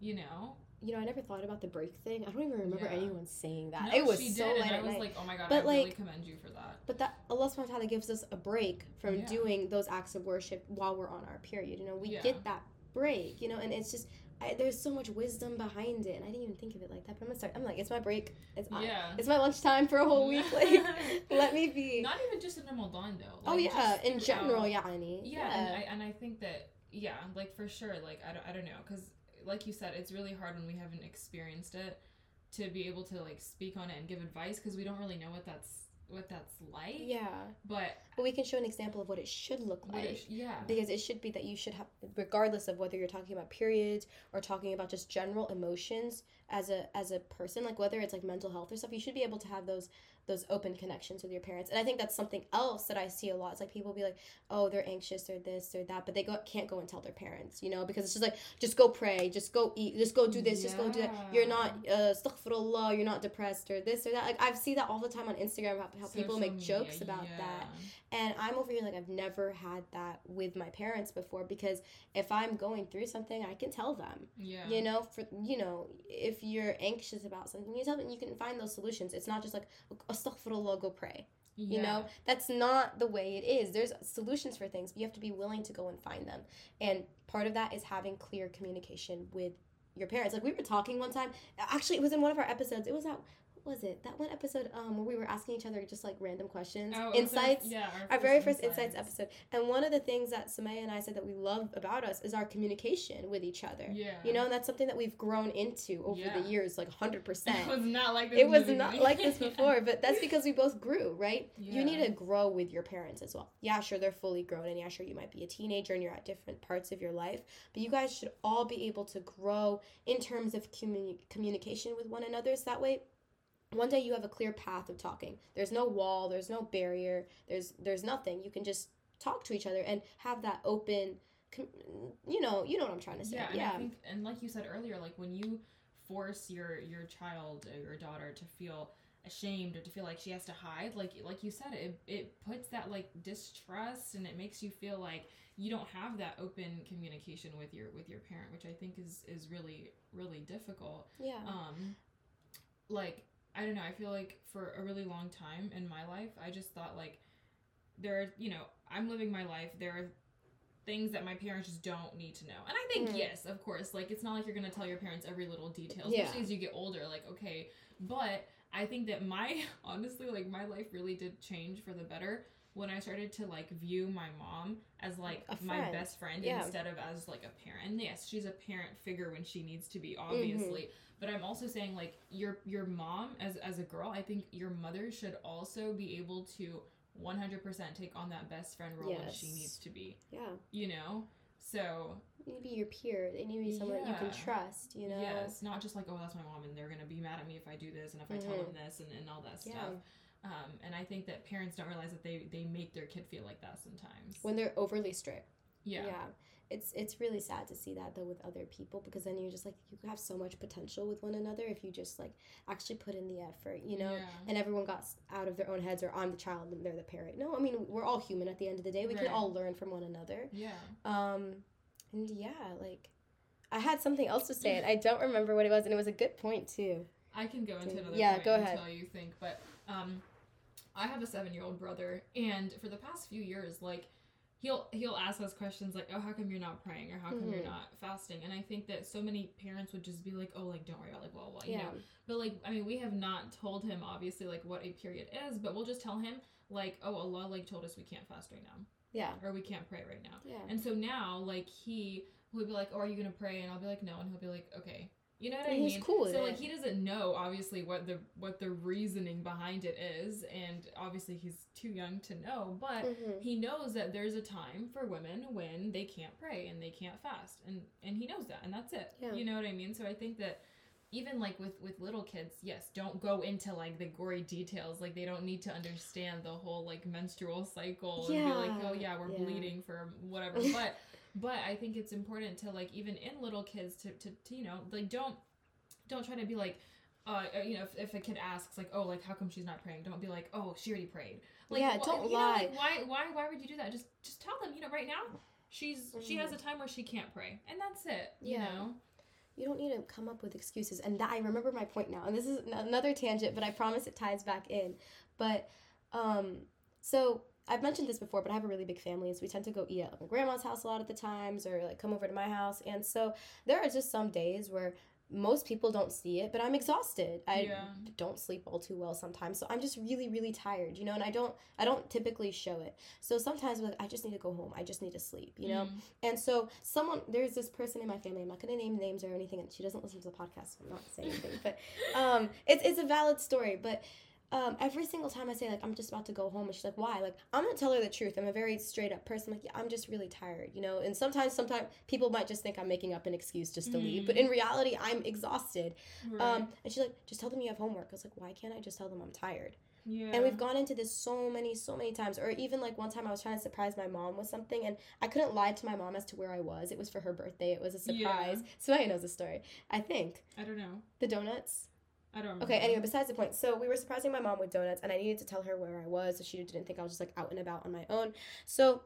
S2: you know
S1: you know, I never thought about the break thing. I don't even remember
S2: Yeah.
S1: anyone saying that.
S2: No,
S1: it was
S2: she
S1: so
S2: did,
S1: late
S2: and I was
S1: night.
S2: like, oh my god,
S1: But,
S2: I really
S1: like-
S2: commend you for that.
S1: But that Allah subhanahu wa ta'ala gives us a break from
S2: Yeah.
S1: doing those acts of worship while we're on our period. You know, we
S2: Yeah.
S1: get that break, you know, and it's just I, there's so much wisdom behind it. And I didn't even think of it like that. But I'm gonna start. I'm like, it's my break. It's my,
S2: Yeah.
S1: it's my lunchtime for a whole week. Like, let me be.
S2: Not even just in Ramadan though.
S1: oh yeah,
S2: just
S1: in general,
S2: throughout-
S1: yani.
S2: Yeah, and I and I think that yeah, like for sure, like I don't, I don't know, because like you said, it's really hard when we haven't experienced it to be able to like speak on it and give advice because we don't really know what that's what that's like.
S1: yeah.
S2: But
S1: But we can show an example of what it should look like.
S2: it- yeah,
S1: because it should be that you should have regardless of whether you're talking about periods or talking about just general emotions as a as a person like whether it's like mental health or stuff you should be able to have those those open connections with your parents. And i think that's something else that i see a lot. It's like people be like oh they're anxious or this or that but they go can't go and tell their parents you know because it's just like just go pray just go eat just go do this just go do that. You're not uh astaghfirullah, you're not depressed or this or that. Like i've see that all the time on instagram how, how people make
S2: media,
S1: jokes about
S2: yeah.
S1: that. And I'm over here like I've never had that with my parents before because if I'm going through something, I can tell them.
S2: Yeah,
S1: You know, for you know, if you're anxious about something, you tell them you can find those solutions. It's not just like astaghfirullah, go pray. You know, that's not the way it is. There's solutions for things, but you have to be willing to go and find them. And part of that is having clear communication with your parents. Like we were talking one time. Actually, it was in one of our episodes. It was that was it? That one episode um where we were asking each other just like random questions,
S2: Oh, our-
S1: insights?
S2: yeah,
S1: our very first insights. episode. And one of the things that Sumayyah and i said that we love about us is our communication with each other.
S2: Yeah,
S1: you know and that's something that we've grown into over
S2: Yeah.
S1: the years like 100%
S2: it was not like this.
S1: it was not like this before but that's because we both grew right? You need to grow with your parents as well. Yeah sure they're fully grown and yeah sure you might be a teenager and you're at different parts of your life but you guys should all be able to grow in terms of communi- communication with one another. So that way one day you have a clear path of talking there's no wall there's no barrier there's there's nothing you can just talk to each other and have that open you know you know what i'm trying to say
S2: Yeah,
S1: yeah,
S2: and I think, and like you said earlier, like when you force your your child or your daughter to feel ashamed or to feel like she has to hide, like like you said, it it puts that like distrust and it makes you feel like you don't have that open communication with your with your parent, which I think is is really really difficult.
S1: yeah.
S2: Um, like I don't know, I feel like for a really long time in my life, I just thought like there are you know I'm living my life. There are things that my parents just don't need to know. And I think
S1: Mhm.
S2: yes, of course, like it's not like you're gonna tell your parents every little detail,
S1: Yeah.
S2: especially as you get older. Like okay, but I think that my honestly like my life really did change for the better when I started to like view my mom as like my best friend
S1: Yeah.
S2: instead of as like a parent. Yes, she's a parent figure when she needs to be,
S1: Mm-hmm.
S2: obviously. But I'm also saying like your your mom as as a girl, I think your mother should also be able to 100% take on that best friend role when she needs to be.
S1: yeah
S2: You know. So
S1: they need to be your peer they need to be someone that you can trust you know
S2: yes, not just like oh that's my mom and they're gonna be mad at me if I do this and if I tell them this and, and all that
S1: Yeah.
S2: stuff. Um, and I think that parents don't realize that they they make their kid feel like that sometimes.
S1: when they're overly strict
S2: yeah.
S1: yeah it's it's really sad to see that though with other people because then you're just like you have so much potential with one another if you just like actually put in the effort you know
S2: Yeah.
S1: and everyone got out of their own heads or i'm the child and they're the parent no i mean we're all human at the end of the day we
S2: Right.
S1: can all learn from one another
S2: Yeah.
S1: um and yeah like i had something else to say and i don't remember what it was and it was a good point too
S2: I can go into another
S1: Yeah, go ahead.
S2: until you think, but um, I have a seven-year-old brother, and for the past few years, like he'll he'll ask us questions like, "Oh, how come you're not praying?" or "How come you're
S1: Mhm.
S2: not fasting?" And I think that so many parents would just be like, "Oh, like don't worry about like blah blah,", blah you
S1: yeah
S2: know. But like, I mean, we have not told him obviously like what a period is, but we'll just tell him like, "Oh, Allah like told us we can't fast right now,
S1: yeah
S2: or we can't pray right now."
S1: yeah
S2: And so now, like he will be like, "Oh, are you gonna pray?" And I'll be like, "No," and he'll be like, "Okay." You know what I
S1: And he's
S2: mean?
S1: cool with
S2: so like he doesn't know obviously what the what the reasoning behind it is, and obviously he's too young to know, but
S1: Mhm.
S2: he knows that there's a time for women when they can't pray and they can't fast, and and he knows that, and that's it.
S1: Yeah.
S2: You know what I mean? So I think that even like with with little kids yes don't go into like the gory details like they don't need to understand the whole like menstrual cycle and be like oh yeah we're
S1: yeah.
S2: bleeding for whatever but but i think it's important to like even in little kids to, to, to you know like don't don't try to be like uh, uh, you know, if, if a kid asks like, "Oh, like how come she's not praying?" Don't be like, "Oh, she already prayed." Like,
S1: Yeah, don't
S2: know,
S1: lie.
S2: like, why, why, why would you do that? Just, just tell them. You know, right now, she's she has a time where she can't pray, and that's it. You
S1: Yeah.
S2: know.
S1: you don't need to come up with excuses. And that I remember my point now. And this is another tangent, but I promise it ties back in. But um, so I've mentioned this before, but I have a really big family, so we tend to go eat at my grandma's house a lot of the times, or like come over to my house. And so there are just some days where most people don't see it, but I'm exhausted. I
S2: Yeah.
S1: don't sleep all too well sometimes, so I'm just really, really tired, you know. And I don't, I don't typically show it. So sometimes I'm like, I just need to go home. I just need to sleep, you know.
S2: Mm.
S1: And so someone, there's this person in my family. I'm not gonna name names or anything, and she doesn't listen to the podcast, so I'm not saying anything. but um, it's it's a valid story, but um, every single time I say like I'm just about to go home, and she's like, "Why?" Like I'm gonna tell her the truth. I'm a very straight up person. like, yeah, I'm just really tired, you know. And sometimes, sometimes people might just think I'm making up an excuse just to leave, but in reality, I'm exhausted.
S2: Right.
S1: Um, and she's like, "Just tell them you have homework." I was like, "Why can't I just tell them I'm tired?"
S2: yeah.
S1: And we've gone into this so many, so many times. Or even like one time I was trying to surprise my mom with something and I couldn't lie to my mom as to where I was. It was for her birthday. It was a surprise. Sumayyah knows the story. I think.
S2: I don't know.
S1: The donuts.
S2: I don't remember.
S1: Okay, anyway, besides the point. So we were surprising my mom with donuts and I needed to tell her where I was so she didn't think I was just like out and about on my own. So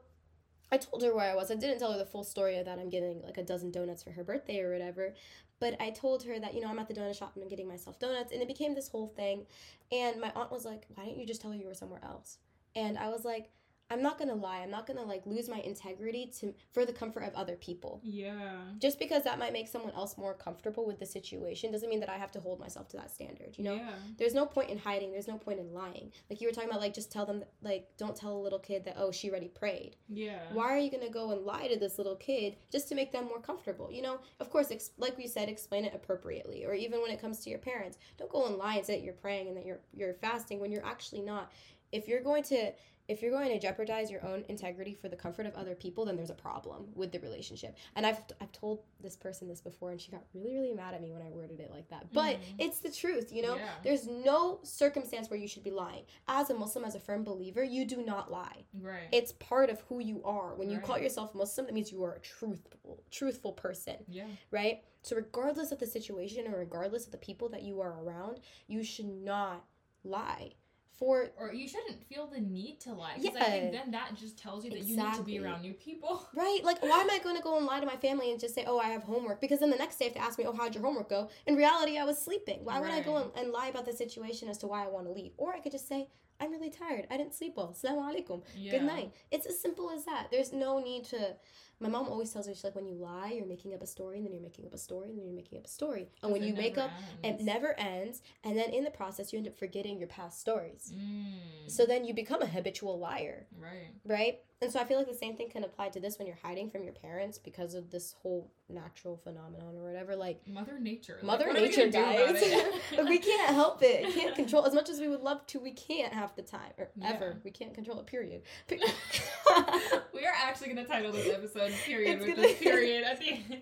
S1: I told her where I was. I didn't tell her the full story of that I'm getting like a dozen donuts for her birthday or whatever. But I told her that, you know, I'm at the donut shop and I'm getting myself donuts. And it became this whole thing. And my aunt was like, why didn't you just tell her you were somewhere else? And I was like, I'm not gonna lie. I'm not gonna like lose my integrity to for the comfort of other people.
S2: Yeah.
S1: Just because that might make someone else more comfortable with the situation doesn't mean that I have to hold myself to that standard. You know,
S2: Yeah.
S1: there's no point in hiding. There's no point in lying. Like you were talking about, like just tell them, like don't tell a little kid that oh she already prayed.
S2: Yeah.
S1: Why are you gonna go and lie to this little kid just to make them more comfortable? You know, of course, ex- like we said, explain it appropriately. Or even when it comes to your parents, don't go and lie and say that you're praying and that you're you're fasting when you're actually not. If you're going to if you're going to jeopardize your own integrity for the comfort of other people, then there's a problem with the relationship. And I've I've told this person this before, and she got really really mad at me when I worded it like that. But
S2: Mhm.
S1: it's the truth, you know.
S2: Yeah.
S1: There's no circumstance where you should be lying. As a Muslim, as a firm believer, you do not lie.
S2: Right.
S1: It's part of who you are. When you call yourself Muslim, that means you are a truthful, truthful person,
S2: yeah.
S1: right? So regardless of the situation or regardless of the people that you are around, you should not lie. For
S2: Or you shouldn't feel the need to lie. Because I think then that just tells you that you need to be around new people.
S1: right, like why am I going to go and lie to my family and just say, "Oh, I have homework"? Because then the next day, if they ask me, "Oh, how'd your homework go?" In reality, I was sleeping. Why would I go and, and lie about the situation as to why I want to leave? Or I could just say, "I'm really tired. I didn't sleep well. Assalamu alaikum."
S2: Yeah.
S1: Good night. It's as simple as that. There's no need to. My mom always tells me she's like, when you lie, you're making up a story, and then you're making up a story, and then you're making up a story. And when you make up, it never ends, and then in the process, you end up forgetting your past stories.
S2: Mm.
S1: So then you become a habitual liar,
S2: Right.
S1: right? And so I feel like the same thing can apply to this when you're hiding from your parents because of this whole natural phenomenon or whatever. Like
S2: Mother Nature.
S1: Mother
S2: we
S1: Nature,
S2: gonna do about
S1: guys.
S2: it?
S1: But we can't help it. Can't control as much as we would love to. We can't half the time or
S2: Yeah.
S1: ever. We can't control it. Period.
S2: We are actually going to title this episode period
S1: It's
S2: with
S1: gonna-
S2: this period at the end.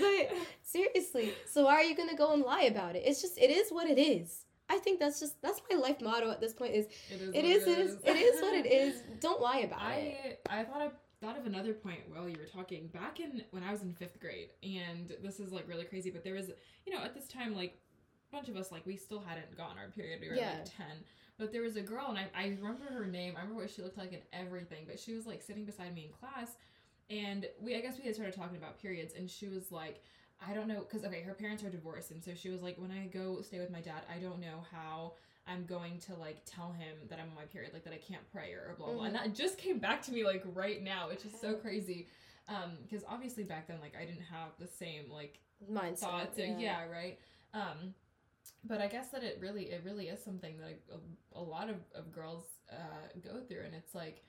S1: but seriously, so why are you gonna go and lie about it? It's just it is what it is. I think that's just that's my life motto at this point is
S2: It is.
S1: it
S2: what
S1: is it is it is what it is. Don't lie about it.
S2: I I thought of thought of another point while you were talking back in when I was in fifth grade, and this is like really crazy, but there was you know at this time like a bunch of us like we still hadn't gotten our period. We were
S1: Yeah.
S2: like ten. But there was a girl, and I, I remember her name. I remember what she looked like and everything. But she was like sitting beside me in class, and we I guess we had started talking about periods, and she was like, I don't know, because okay, her parents are divorced, and so she was like, when I go stay with my dad, I don't know how I'm going to like tell him that I'm on my period, like that I can't pray or blah blah. And that just came back to me like right now, which is so crazy. Um, because obviously back then, like I didn't have the same like
S1: Mindset.
S2: thoughts. or- Yeah. right. Um, but I guess that it really, it really is something that a, a lot of, of girls uh, go through, and it's like,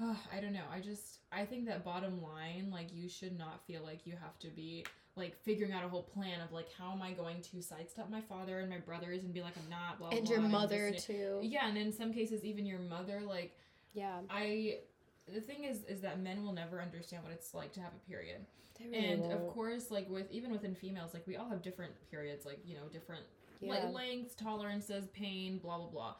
S2: oh, I don't know. I just, I think that bottom line, like you should not feel like you have to be like figuring out a whole plan of like how am I going to sidestep my father and my brothers and be like I'm not blah
S1: And
S2: blah,
S1: your
S2: I'm
S1: mother
S2: just-
S1: too.
S2: yeah, and in some cases even your mother like
S1: Yeah.
S2: I the thing is is that men will never understand what it's like to have a period.
S1: Really
S2: And of
S1: won't.
S2: course like with even within females like we all have different periods like you know different
S1: yeah.
S2: like lengths, tolerances, pain, blah blah blah.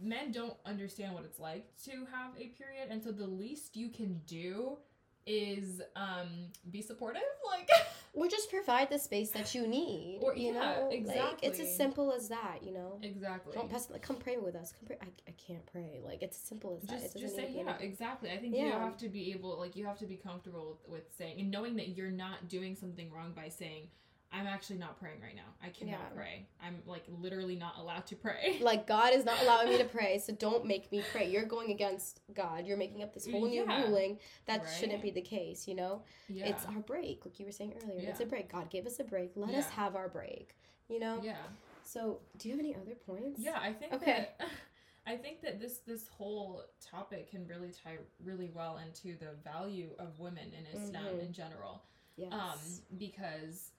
S2: Men don't understand what it's like to have a period and so the least you can do is um be supportive like
S1: or just provide the space that you need.
S2: Or-
S1: you
S2: yeah,
S1: know, like it's as simple as that. You know.
S2: exactly
S1: Don't pass, like, come pray with us. Come pray. I, I can't pray. Like it's as simple as that.
S2: just
S1: it
S2: just say yeah
S1: be
S2: exactly i think you have to be able like you have to be comfortable with, with saying and knowing that you're not doing something wrong by saying I'm actually not praying right now. I cannot
S1: Yeah.
S2: pray. I'm like literally not allowed to pray.
S1: like God is not allowing me to pray, so don't make me pray. You're going against God. You're making up this whole new
S2: Yeah.
S1: ruling that
S2: Right.
S1: shouldn't be the case, you know?
S2: yeah.
S1: It's our break, like you were saying earlier. It's a break. God gave us a break. Let us have our break. You know?
S2: yeah.
S1: So, do you have any other points?
S2: Yeah, I think
S1: Okay.
S2: that I think that this this whole topic can really tie really well into the value of women in Islam
S1: Mhm.
S2: in general.
S1: Yes.
S2: Um, because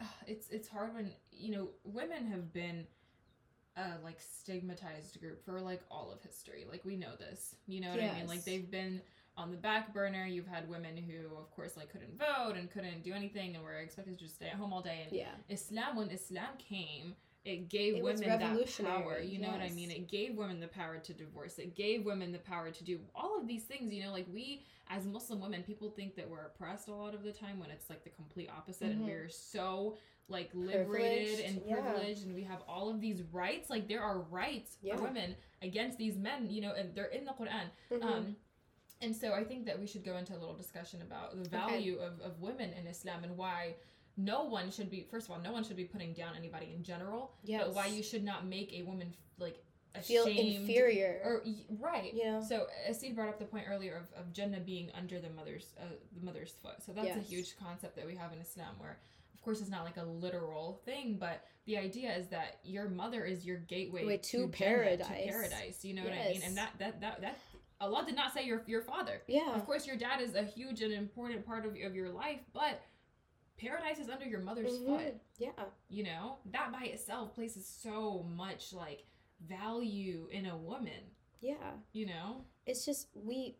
S2: it's it's hard when you know women have been a like stigmatized group for like all of history. Like we know this. You know what I mean? Like they've been on the back burner. You've had women who, of course, like couldn't vote and couldn't do anything and were expected to just stay at home all day. And
S1: yeah.
S2: Islam, when Islam came, it gave
S1: It
S2: women that power. You know what I mean? It gave women the power to divorce. It gave women the power to do all of these things. You know, like we as Muslim women, people think that we're oppressed a lot of the time when it's like the complete opposite, and
S1: Mhm.
S2: we're so like liberated and
S1: Privileged, yeah.
S2: and we have all of these rights. Like there are rights
S1: Yeah.
S2: for women against these men. You know, and they're in the Quran.
S1: Mhm.
S2: Um, and so I think that we should go into a little discussion about the value of, of women in Islam and why no one should be, first of all, no one should be putting down anybody in general,
S1: yes.
S2: but why you should not make a woman like
S1: feel inferior.
S2: or right.
S1: you know?
S2: So Aseel brought up the point earlier of, of Jannah being under the mother's uh, the mother's foot. So that's a huge concept that we have in Islam where of course it's not like a literal thing, but the idea is that your mother is your gateway
S1: Way
S2: to,
S1: to
S2: Jannah, to
S1: paradise.
S2: paradise. You know what I mean? And that that that that Allah did not say your your father.
S1: yeah.
S2: Of course, your dad is a huge and important part of, of your life, but paradise is under your mother's
S1: Mhm.
S2: foot.
S1: Yeah.
S2: You know that by itself places so much like value in a woman.
S1: Yeah.
S2: You know,
S1: It's just we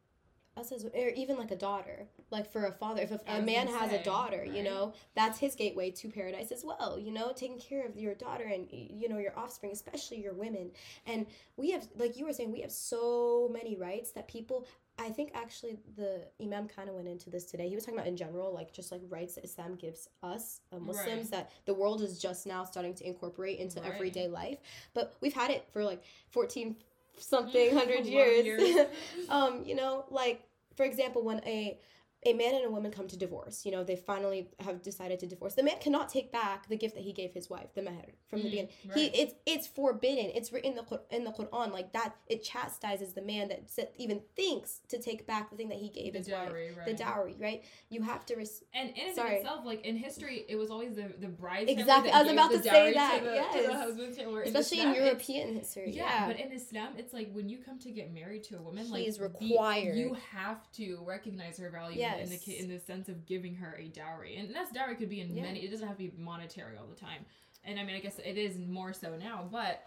S1: us as or even like a daughter like for a father if a,
S2: was
S1: man has
S2: say,
S1: a daughter you know that's his gateway to paradise as well you know taking care of your daughter and you know your offspring especially your women and we have like you were saying we have so many rights that people I think actually the Imam kind of went into this today. He was talking about in general, like just like rights that Islam gives us uh, Muslims
S2: Right.
S1: that the world is just now starting to incorporate into
S2: Right.
S1: everyday life. But we've had it for like fourteen something hundred years.
S2: years.
S1: um, you know, like for example, when a a man and a woman come to divorce, you know, they finally have decided to divorce. The man cannot take back the gift that he gave his wife, the meher, from the
S2: Mm,
S1: beginning. He it's it's forbidden. It's written in the in the Quran like that. It chastises the man that even thinks to take back the thing that he gave
S2: the
S1: his wife,
S2: right?
S1: the dowry. Right? You have to. Res-
S2: And in
S1: Sorry.
S2: itself, like in history, it was always the the bride's
S1: Exactly, I was about to say that,
S2: to the, to
S1: yes.
S2: the husband's
S1: especially in
S2: Islam, it's-
S1: European history.
S2: Yeah,
S1: Yeah.
S2: but in Islam, it's like when you come to get married to a woman,
S1: She
S2: like
S1: is
S2: the-
S1: required.
S2: you have to recognize her value in, the, in the sense of giving her a dowry, and that's dowry could be in
S1: Yeah.
S2: many. It doesn't have to be monetary all the time, and I mean, I guess it is more so now, but.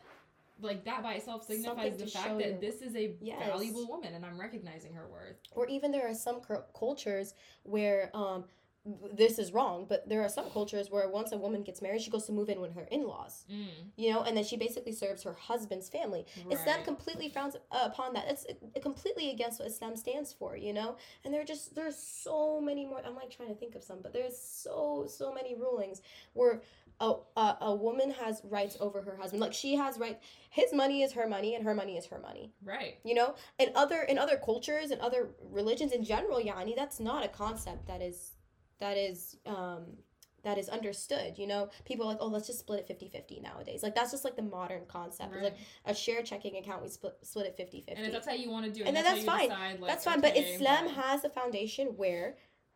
S2: Like that by itself signifies the fact that this is a
S1: Yes.
S2: valuable woman, and I'm recognizing her worth.
S1: or even there are some cur- cultures where um this is wrong but there are some cultures where once a woman gets married she goes to move in with her in-laws
S2: Mm,
S1: you know and then she basically serves her husband's family. Islam
S2: right.
S1: completely frowns upon that. It's completely against what islam stands for you know? And there are just there's so many more i'm like trying to think of some but there's so so many rulings where a, a, a woman has rights over her husband. Like she has right his money is her money and her money is her money.
S2: Right.
S1: you know? In other in other cultures and other religions in general yani that's not a concept that is that is um that is understood you know? People are like oh let's just split it 50-50 nowadays. Like that's just like the modern concept. It's like a shared checking account we split split it 50-50
S2: and if that's how you want to do it,
S1: And then
S2: how
S1: that's fine.
S2: decide, like,
S1: that's fine but
S2: okay,
S1: islam
S2: but-
S1: has a foundation where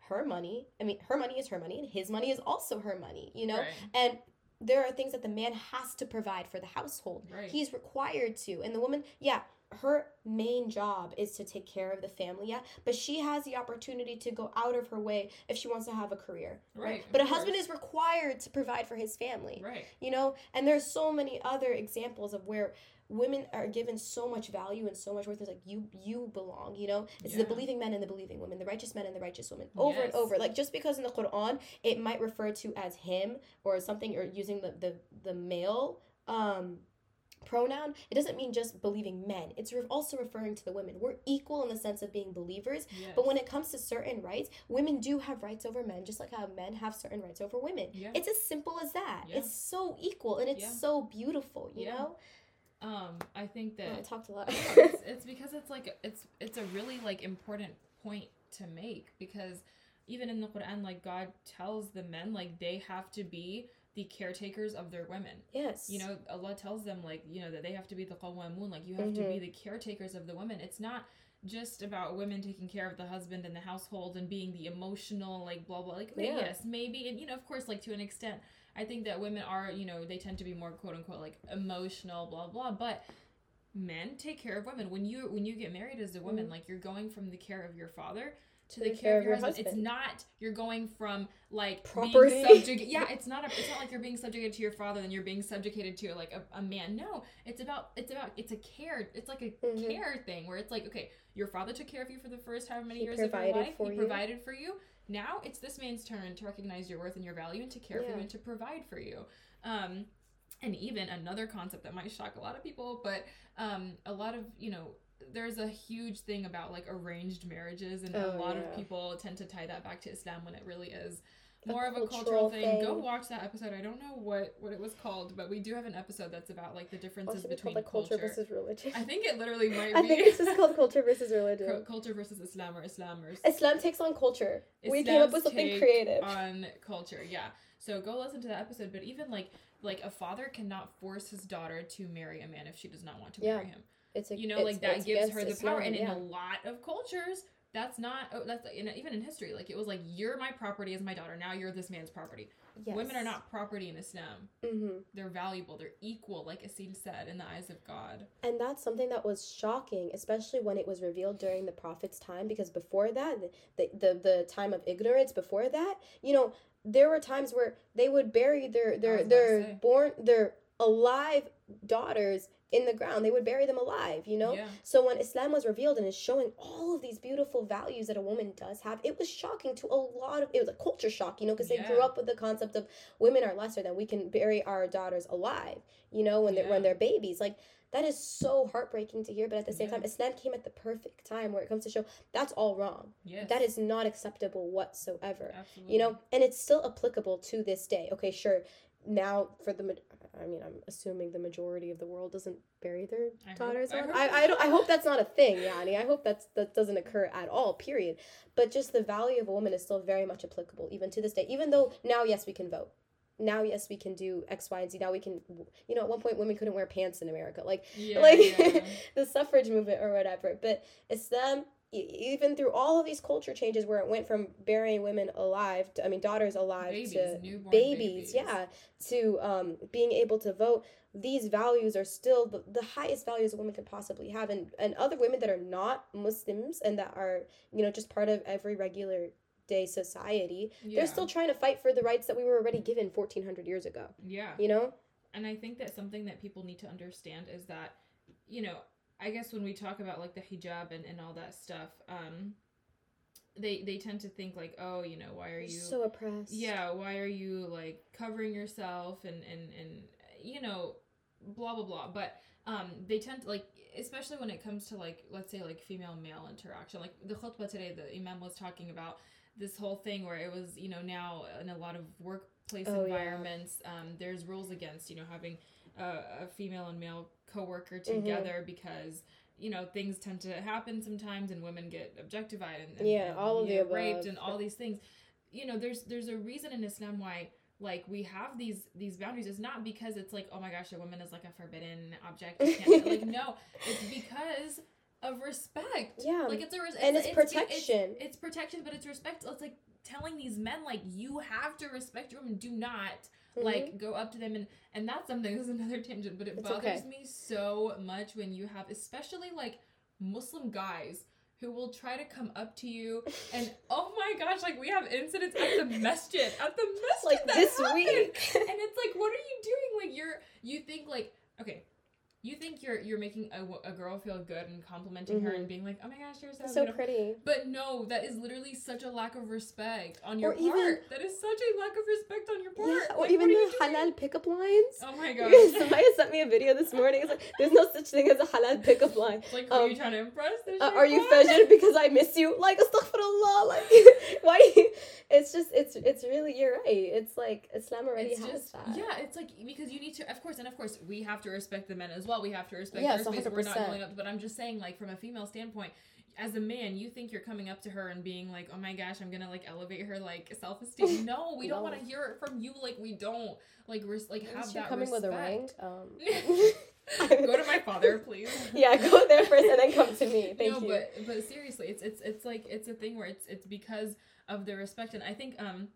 S1: her money i mean her money is her money and his money is also her money you know?
S2: Right,
S1: and there are things that the man has to provide for the household.
S2: Right.
S1: he's required to. And the woman yeah her main job is to take care of the family yeah? But she has the opportunity to go out of her way if she wants to have a career right,
S2: Right,
S1: but a
S2: of
S1: husband is required to provide for his family
S2: right.
S1: you know? And there's so many other examples of where women are given so much value and so much worth. It's like you you belong you know? It's the believing men and the believing women the righteous men and the righteous women over and over. Like just because in the quran it might refer to as him or something or using the the, the male um pronoun it doesn't mean just believing men it's re- also referring to the women we're equal in the sense of being believers
S2: Yes.
S1: but when it comes to certain rights women do have rights over men just like how men have certain rights over women
S2: yeah.
S1: it's as simple as that.
S2: Yeah.
S1: It's so equal and it's
S2: Yeah.
S1: so beautiful, you know?
S2: um, I think that
S1: Oh, I talked a lot.
S2: it's, it's because it's like it's it's a really like important point to make because even in the Quran, like God tells the men like they have to be the caretakers of their women.
S1: Yes.
S2: You know, Allah tells them like, you know, that they have to be the qawwamun, like you have to be the caretakers of the women. It's not just about women taking care of the husband and the household and being the emotional like blah blah like
S1: Yeah.
S2: yes maybe and you know of course like to an extent i think that women are you know they tend to be more quote unquote like emotional blah blah but men take care of women when you when you get married as a woman
S1: Mhm.
S2: like you're going from the care of your father to the care of your husband. It's not you're going from like
S1: Property.
S2: Yeah, it's not a, it's not like you're being subjugated to your father and you're being subjugated to like a, a man. No, it's about it's about it's a care. It's like a
S1: Mhm.
S2: care thing where it's like okay, your father took care of you for the first however many
S1: He
S2: years of your life. he
S1: you.
S2: provided for you. Now it's this man's turn to recognize your worth and your value and to care for you and to provide for you. Um, and even another concept that might shock a lot of people, but um, a lot of you know there's a huge thing about like arranged marriages and a
S1: Oh,
S2: lot
S1: yeah.
S2: of people tend to tie that back to islam when it really is
S1: A
S2: more of a
S1: cultural
S2: cultural thing. Go watch that episode. I don't know what what it was called, but we do have an episode that's about like the differences between
S1: like culture
S2: culture.
S1: versus religion.
S2: I think it literally might Be.
S1: I think it's just called culture versus religion.
S2: Cul- culture versus Islam or Islam or
S1: Islam takes on culture. we came up
S2: Islam's
S1: with something creative.
S2: on culture. Yeah. So go listen to that episode. But even like like a father cannot force his daughter to marry a man if she does not want to
S1: Yeah.
S2: marry him.
S1: It's a,
S2: You know, like that gives her the
S1: Islam,
S2: power. And in a lot of cultures, that's not. Oh, that's in, even in history. Like it was like you're my property as my daughter. Now you're this man's property.
S1: Yes.
S2: Women are not property in Islam.
S1: hmm
S2: They're valuable. They're equal, like Aseel said, in the eyes of God.
S1: And that's something that was shocking, especially when it was revealed during the prophet's time, because before that, the the, the time of ignorance, before that, you know, there were times where they would bury their their
S2: was about to
S1: their born their alive daughters in the ground. They would bury them alive, you know?
S2: Yeah.
S1: So when Islam was revealed and is showing all of these beautiful values that a woman does have, it was shocking to a lot of it was a culture shock, you know, because they grew up with the concept of women are lesser than we can bury our daughters alive, you know, when they're when they're babies. Like that is so heartbreaking to hear, but at the same
S2: Yeah.
S1: time, Islam came at the perfect time where it comes to show that's all wrong.
S2: Yes.
S1: That is not acceptable whatsoever.
S2: absolutely.
S1: You know, and it's still applicable to this day. Okay, sure. Now for the, I mean, I'm assuming the majority of the world doesn't bury their
S2: I
S1: daughters.
S2: I hope
S1: I,
S2: so.
S1: I, don't. I hope that's not a thing, Yani. I hope that's that doesn't occur at all. Period. But just the value of a woman is still very much applicable even to this day. Even though now, yes, we can vote. Now, yes, we can do X, Y, and Z. Now we can, you know, at one point women couldn't wear pants in America. Like
S2: Yeah,
S1: like
S2: yeah.
S1: the suffrage movement or whatever. But Islam, e- even through all of these culture changes, where it went from burying women alive, to, I mean daughters alive
S2: babies,
S1: to
S2: newborn
S1: babies, yeah, to um, being able to vote. These values are still the, the highest values a woman could possibly have, and and other women that are not Muslims and that are you know just part of every regular day society,
S2: yeah.
S1: they're still trying to fight for the rights that we were already given fourteen hundred years ago.
S2: yeah.
S1: You know?
S2: and I think that something that people need to understand is that, you know, I guess when we talk about like the hijab and, and all that stuff, um, they they tend to think like, oh, you know, why are you
S1: so oppressed.
S2: yeah, why are you like covering yourself and and and you know, blah blah blah. But um, they tend to like, especially when it comes to like, let's say like female male interaction. Like the khutbah today, the imam was talking about this whole thing where it was you know now in a lot of workplace
S1: Oh, yeah.
S2: environments, um, there's rules against you know having a, a female and male coworker
S1: Mm-hmm.
S2: together because. You know, things tend to happen sometimes, and women get objectified and, and
S1: Yeah,
S2: and,
S1: all of the
S2: know, raped and all these things you know there's there's a reason in islam why like we have these these boundaries it's not because it's like oh my gosh a woman is like a forbidden object can't, like no it's because of respect
S1: Yeah.
S2: like it's a res-
S1: and it's,
S2: it's,
S1: protection.
S2: it's, it's protection but it's respect it's like telling these men like you have to respect your women do not
S1: Mhm.
S2: like go up to them and and that's something this is another tangent but it
S1: It's
S2: bothers
S1: okay.
S2: me so much when you have especially like muslim guys who will try to come up to you and oh my gosh like we have incidents at the masjid at the masjid
S1: like this
S2: happened.
S1: week.
S2: and it's like what are you doing like you're you think like think you're you're making a, a girl feel good and complimenting her
S1: Mhm.
S2: and being like oh my gosh you're so,
S1: so pretty.
S2: but no, that is literally such a lack of respect on your
S1: Or
S2: part.
S1: even-
S2: that is such a lack of respect on your part.
S1: Yeah, or
S2: Like,
S1: even the halal pickup lines.
S2: Oh my gosh.
S1: Somebody sent me a video this morning. It's like there's no such thing as a halal pickup line.
S2: like, who are you
S1: um,
S2: trying to impress? This
S1: Uh, are you fajr because I miss you? Like astaghfirullah. Like why? you- It's just it's it's really you're right. It's like Islam already
S2: It's
S1: has
S2: just
S1: that.
S2: yeah, it's like because you need to, of course, and of course, we have to respect the men as well. We have to respect their space. We're not
S1: 100%.
S2: going up, but I'm just saying, like from a female standpoint, as a man, you think you're coming up to her and being like, "Oh my gosh, I'm gonna like elevate her like self esteem." No, we don't want to hear it from you. Like we don't like res- like have
S1: Unless you're
S2: that
S1: coming with a ring.
S2: respect.
S1: Um,
S2: Go to my father, please.
S1: yeah, go there first and then come to me. Thank
S2: no,
S1: you.
S2: but but seriously, it's it's it's like it's a thing where it's it's because of the respect, and I think um.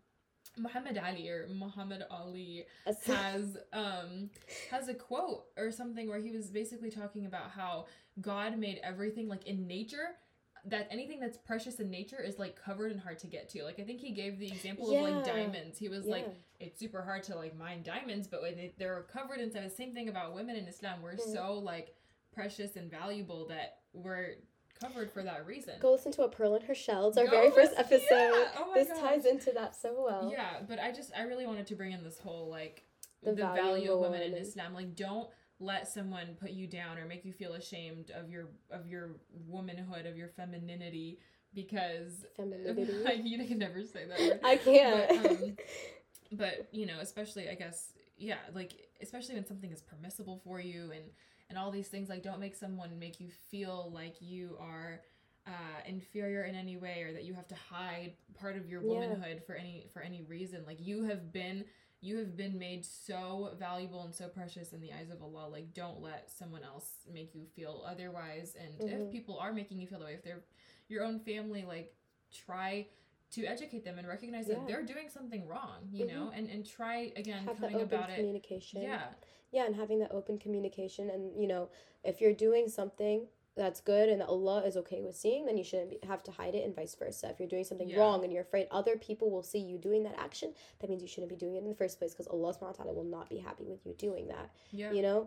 S2: Muhammad Ali or Muhammad Ali has um has a quote or something where he was basically talking about how God made everything like in nature that anything that's precious in nature is like covered and hard to get to. Like I think he gave the example of like diamonds. He was
S1: yeah.
S2: like it's super hard to like mine diamonds, but when they, they're covered inside the same thing about women in Islam, we're
S1: Mhm.
S2: so like precious and valuable that we're covered for that reason.
S1: Go listen to a pearl in her shell. It's our
S2: Go
S1: very first episode.
S2: yeah, oh my
S1: this
S2: gosh.
S1: ties into that so well.
S2: Yeah, but I just I really wanted to bring in this whole like
S1: The
S2: the,
S1: value
S2: value,
S1: of
S2: of women in. Islam. Like don't let someone put you down or make you feel ashamed of your of your womanhood, of your femininity because
S1: Femininity.
S2: like you can never say that word.
S1: I can't.
S2: But, um, but you know, especially I guess yeah, like especially when something is permissible for you and and all these things like don't make someone make you feel like you are uh, inferior in any way or that you have to hide part of your
S1: Yeah.
S2: womanhood for any for any reason like you have been you have been made so valuable and so precious in the eyes of Allah like don't let someone else make you feel otherwise and
S1: Mhm.
S2: if people are making you feel that way if they're your own family like try to educate them and recognize
S1: Yeah.
S2: that they're doing something wrong you
S1: Mhm.
S2: know and and try again
S1: have
S2: coming about it
S1: communication.
S2: yeah
S1: Yeah, and having that open communication, and you know, if you're doing something that's good and that Allah is okay with seeing, then you shouldn't have to hide it, and vice versa. If you're doing something
S2: Yeah.
S1: wrong and you're afraid other people will see you doing that action, that means you shouldn't be doing it in the first place because Allah subhanahu wa ta'ala will not be happy with you doing that.
S2: yeah
S1: you know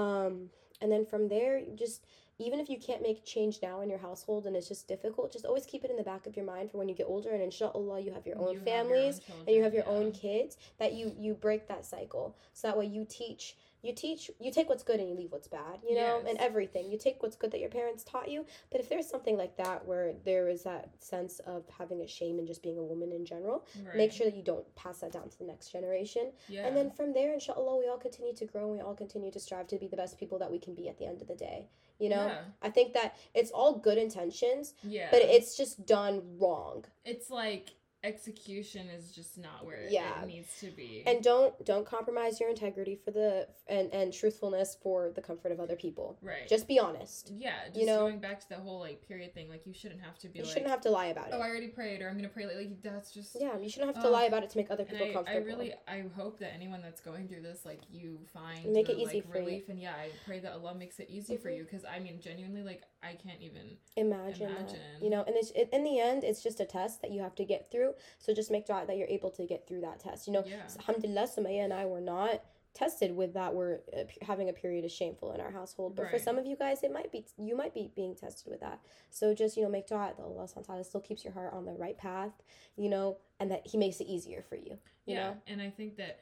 S1: um and then from there just even if you can't make change now in your household and it's just difficult just always keep it in the back of your mind for when you get older and inshallah you have your own
S2: You
S1: families
S2: own
S1: and you have your
S2: children,
S1: own kids that you you break that cycle so that way you teach you teach you take what's good and you leave what's bad you know and everything you take what's good that your parents taught you but if there's something like that where there is that sense of having a shame and just being a woman in general
S2: right.
S1: make sure that you don't pass that down to the next generation
S2: yeah
S1: and then from there, inshallah, we all continue to grow and we all continue to strive to be the best people that we can be at the end of the day. You know?
S2: yeah,
S1: I think that it's all good intentions,
S2: yeah.
S1: but it's just done wrong.
S2: it's like execution is just not where it,
S1: Yeah.
S2: it needs to be
S1: And don't don't compromise your integrity for the and and truthfulness for the comfort of other people.
S2: right
S1: Just be honest.
S2: yeah just
S1: you know-
S2: going back to the whole like period thing like you shouldn't have to be
S1: You
S2: like
S1: shouldn't have to lie about it.
S2: oh i already prayed or i'm gonna pray like, like that's just
S1: yeah, you shouldn't have to lie about it to make other people
S2: I, I really I hope that anyone that's going through this like you find
S1: Make
S2: the,
S1: it easy
S2: like,
S1: for you.
S2: relief and yeah I pray that Allah makes it easy for
S1: Mhm.
S2: you because I mean genuinely like I can't even
S1: imagine, that. You know, and it's it, in the end, it's just a test that you have to get through. So just make sure that you're able to get through that test. You know,
S2: yeah
S1: Alhamdulillah, Sumayyah and I were not tested with that. We're uh, having a period of shameful in our household. But for some of you guys, it might be, you might be being tested with that. So just, you know, make dua that Allah subhanahu still keeps your heart on the right path, you know, and that He makes it easier for you. You
S2: yeah
S1: know?
S2: and I think that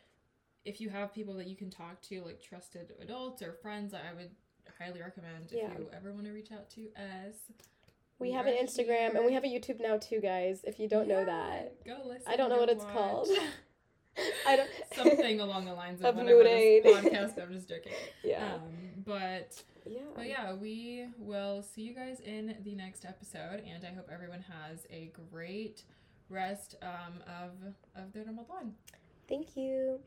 S2: if you have people that you can talk to like trusted adults or friends I would highly recommend
S1: Yeah.
S2: if you ever want to reach out to us
S1: We have an Instagram and we have a YouTube now too, guys, if you don't know that.
S2: Go listen
S1: I don't know what it's called. I don't.
S2: something along the lines of,
S1: Of
S2: whatever this podcast I'm just joking
S1: yeah.
S2: um but
S1: yeah.
S2: But yeah, we will see you guys in the next episode, and I hope everyone has a great rest um, of of their Ramadan.
S1: Thank you.